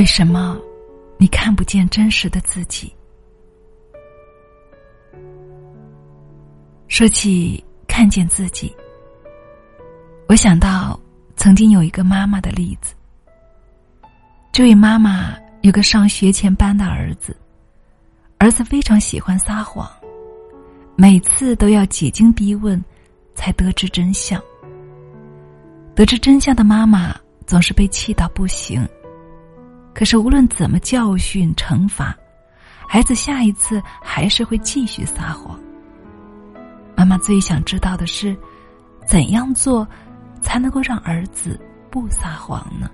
为什么你看不见真实的自己？说起看见自己，我想到曾经有一个妈妈的例子。这位妈妈有个上学前班的儿子，儿子非常喜欢撒谎，每次都要几经逼问才得知真相。得知真相的妈妈总是被气到不行。可是无论怎么教训惩罚，孩子下一次还是会继续撒谎。妈妈最想知道的是，怎样做才能够让儿子不撒谎呢？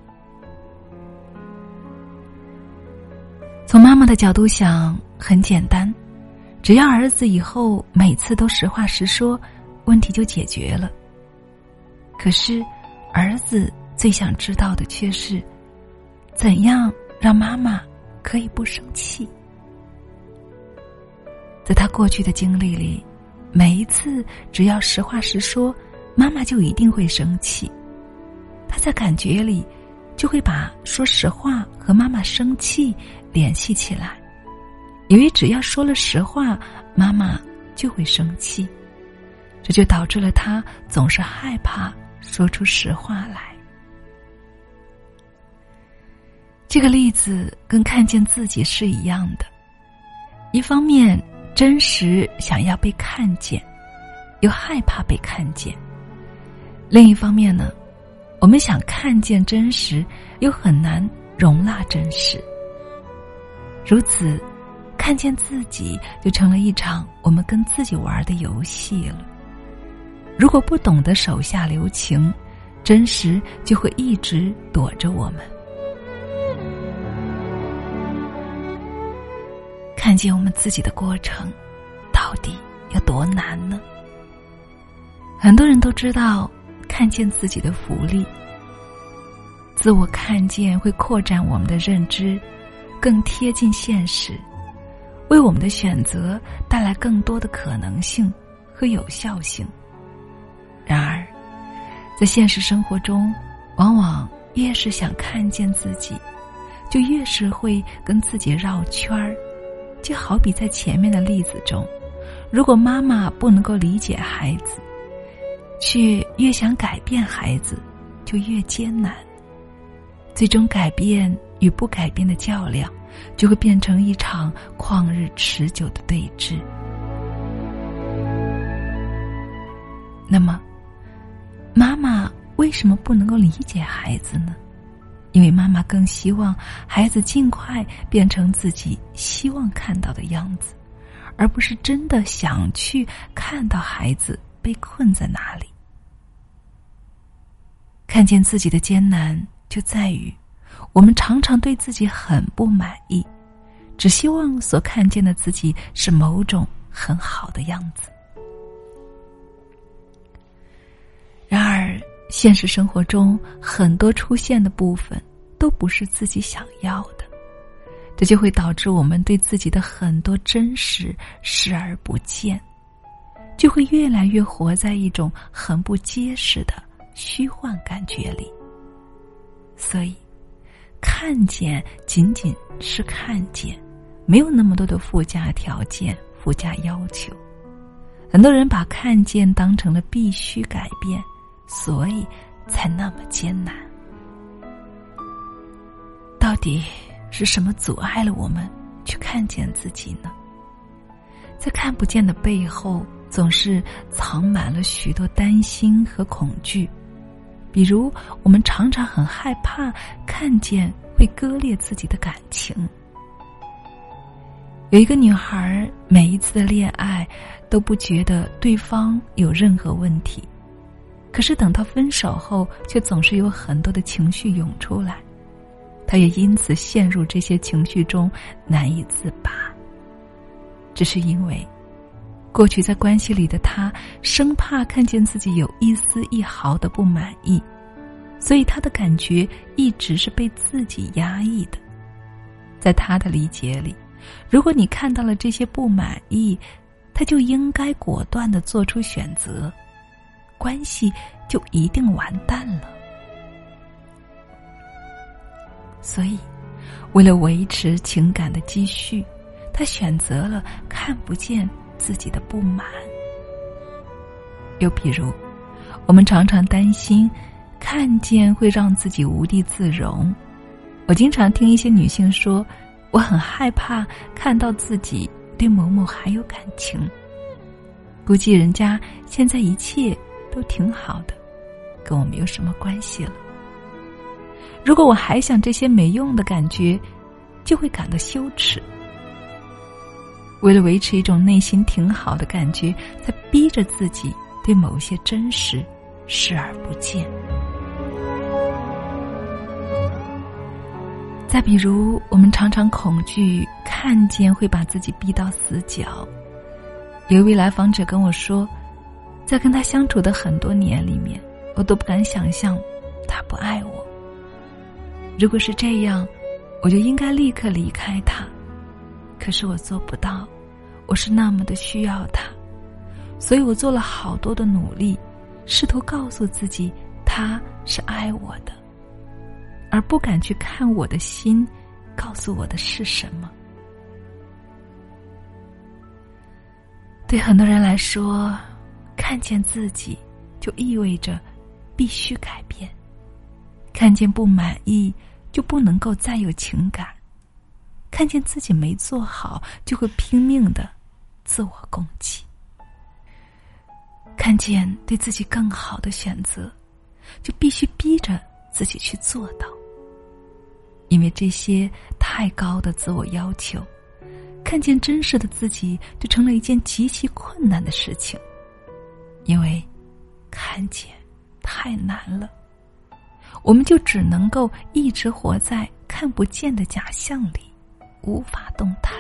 从妈妈的角度想，很简单，只要儿子以后每次都实话实说，问题就解决了。可是，儿子最想知道的却是。怎样让妈妈可以不生气？在他过去的经历里，每一次只要实话实说，妈妈就一定会生气。他在感觉里就会把说实话和妈妈生气联系起来，因为只要说了实话，妈妈就会生气，这就导致了他总是害怕说出实话来。这个例子跟看见自己是一样的，一方面真实想要被看见，又害怕被看见；另一方面呢，我们想看见真实，又很难容纳真实。如此，看见自己就成了一场我们跟自己玩的游戏了。如果不懂得手下留情，真实就会一直躲着我们。看见我们自己的过程，到底有多难呢？很多人都知道看见自己的福利，自我看见会扩展我们的认知，更贴近现实，为我们的选择带来更多的可能性和有效性。然而，在现实生活中，往往越是想看见自己，就越是会跟自己绕圈儿。就好比在前面的例子中，如果妈妈不能够理解孩子，却越想改变孩子，就越艰难。最终，改变与不改变的较量，就会变成一场旷日持久的对峙。那么，妈妈为什么不能够理解孩子呢？因为妈妈更希望孩子尽快变成自己希望看到的样子，而不是真的想去看到孩子被困在哪里。看见自己的艰难，就在于我们常常对自己很不满意，只希望所看见的自己是某种很好的样子。然而。现实生活中很多出现的部分都不是自己想要的，这就会导致我们对自己的很多真实视而不见，就会越来越活在一种很不结实的虚幻感觉里。所以，看见仅仅是看见，没有那么多的附加条件、附加要求。很多人把看见当成了必须改变。所以才那么艰难。是什么阻碍了我们去看见自己呢？在看不见的背后，总是藏满了许多担心和恐惧。比如，我们常常很害怕看见会割裂自己的感情。有一个女孩，每一次的恋爱都不觉得对方有任何问题。可是等到分手后，却总是有很多的情绪涌出来，他也因此陷入这些情绪中难以自拔。只是因为，过去在关系里的他生怕看见自己有一丝一毫的不满意，所以他的感觉一直是被自己压抑的。在他的理解里，如果你看到了这些不满意，他就应该果断的做出选择。关系就一定完蛋了，所以，为了维持情感的积蓄，他选择了看不见自己的不满。又比如，我们常常担心看见会让自己无地自容。我经常听一些女性说：“我很害怕看到自己对某某还有感情，估计人家现在一切都挺好的，跟我没有什么关系了。如果我还想这些没用的感觉，就会感到羞耻。为了维持一种内心挺好的感觉，在逼着自己。”对某些真实视而不见。再比如，我们常常恐惧看见会把自己逼到死角。有一位来访者跟我说，在跟他相处的很多年里面，我都不敢想象他不爱我。如果是这样，我就应该立刻离开他。可是我做不到，我是那么的需要他。所以我做了好多的努力，试图告诉自己他是爱我的，而不敢去看我的心告诉我的是什么。对很多人来说，看见自己就意味着必须改变；看见不满意就不能够再有情感；看见自己没做好就会拼命的自我攻击。看见对自己更好的选择，就必须逼着自己去做到。因为这些太高的自我要求，看见真实的自己就成了一件极其困难的事情。因为看见太难了，我们就只能够一直活在看不见的假象里，无法动弹。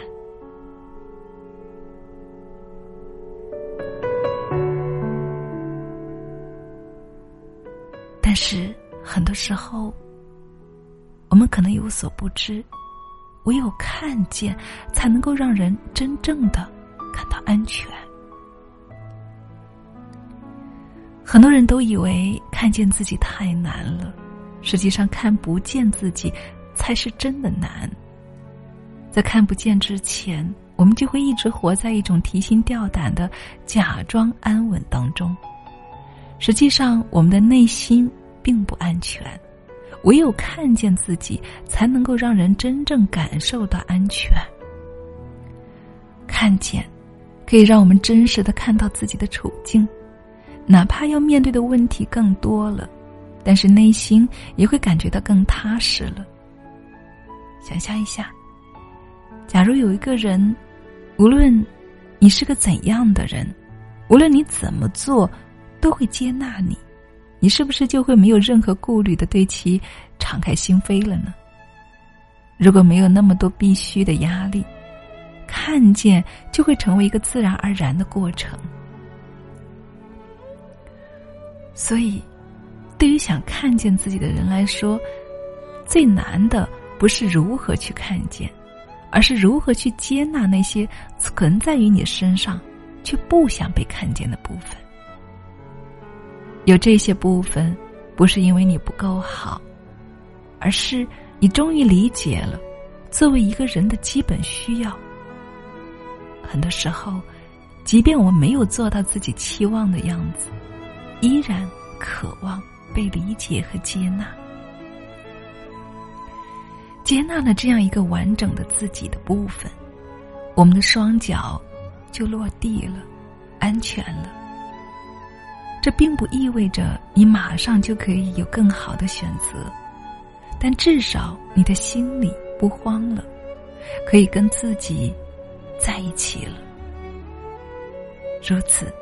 但是很多时候，我们可能有所不知，唯有看见，才能够让人真正的感到安全。很多人都以为看见自己太难了，实际上看不见自己才是真的难。在看不见之前，我们就会一直活在一种提心吊胆的假装安稳当中，实际上我们的内心。并不安全，唯有看见自己，才能够让人真正感受到安全。看见，可以让我们真实的看到自己的处境，哪怕要面对的问题更多了，但是内心也会感觉到更踏实了。想象一下，假如有一个人，无论你是个怎样的人，无论你怎么做，都会接纳你。你是不是就会没有任何顾虑的对其敞开心扉了呢？如果没有那么多必须的压力，看见就会成为一个自然而然的过程。所以，对于想看见自己的人来说，最难的不是如何去看见，而是如何去接纳那些存在于你身上却不想被看见的部分。有这些部分，不是因为你不够好，而是你终于理解了，作为一个人的基本需要。很多时候，即便我们没有做到自己期望的样子，依然渴望被理解和接纳。接纳了这样一个完整的自己的部分，我们的双脚就落地了，安全了。这并不意味着你马上就可以有更好的选择，但至少你的心里不慌了，可以跟自己在一起了。如此，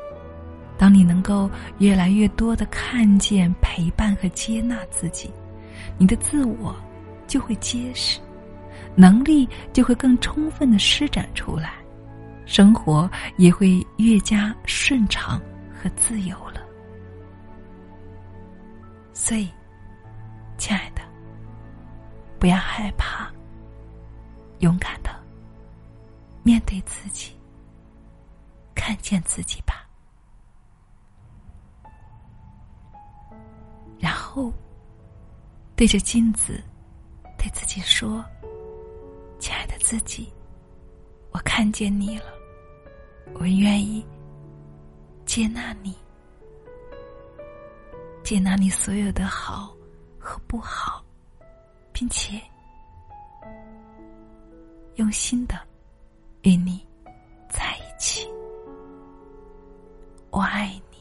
当你能够越来越多的看见、陪伴和接纳自己，你的自我就会结实，能力就会更充分的施展出来，生活也会越加顺畅和自由了。所以，亲爱的，不要害怕，勇敢的面对自己，看见自己对着镜子，对自己说：“亲爱的自己，我看见你了，我愿意接纳你，接纳你所有的好和不好，并且用心的与你在一起。我爱你。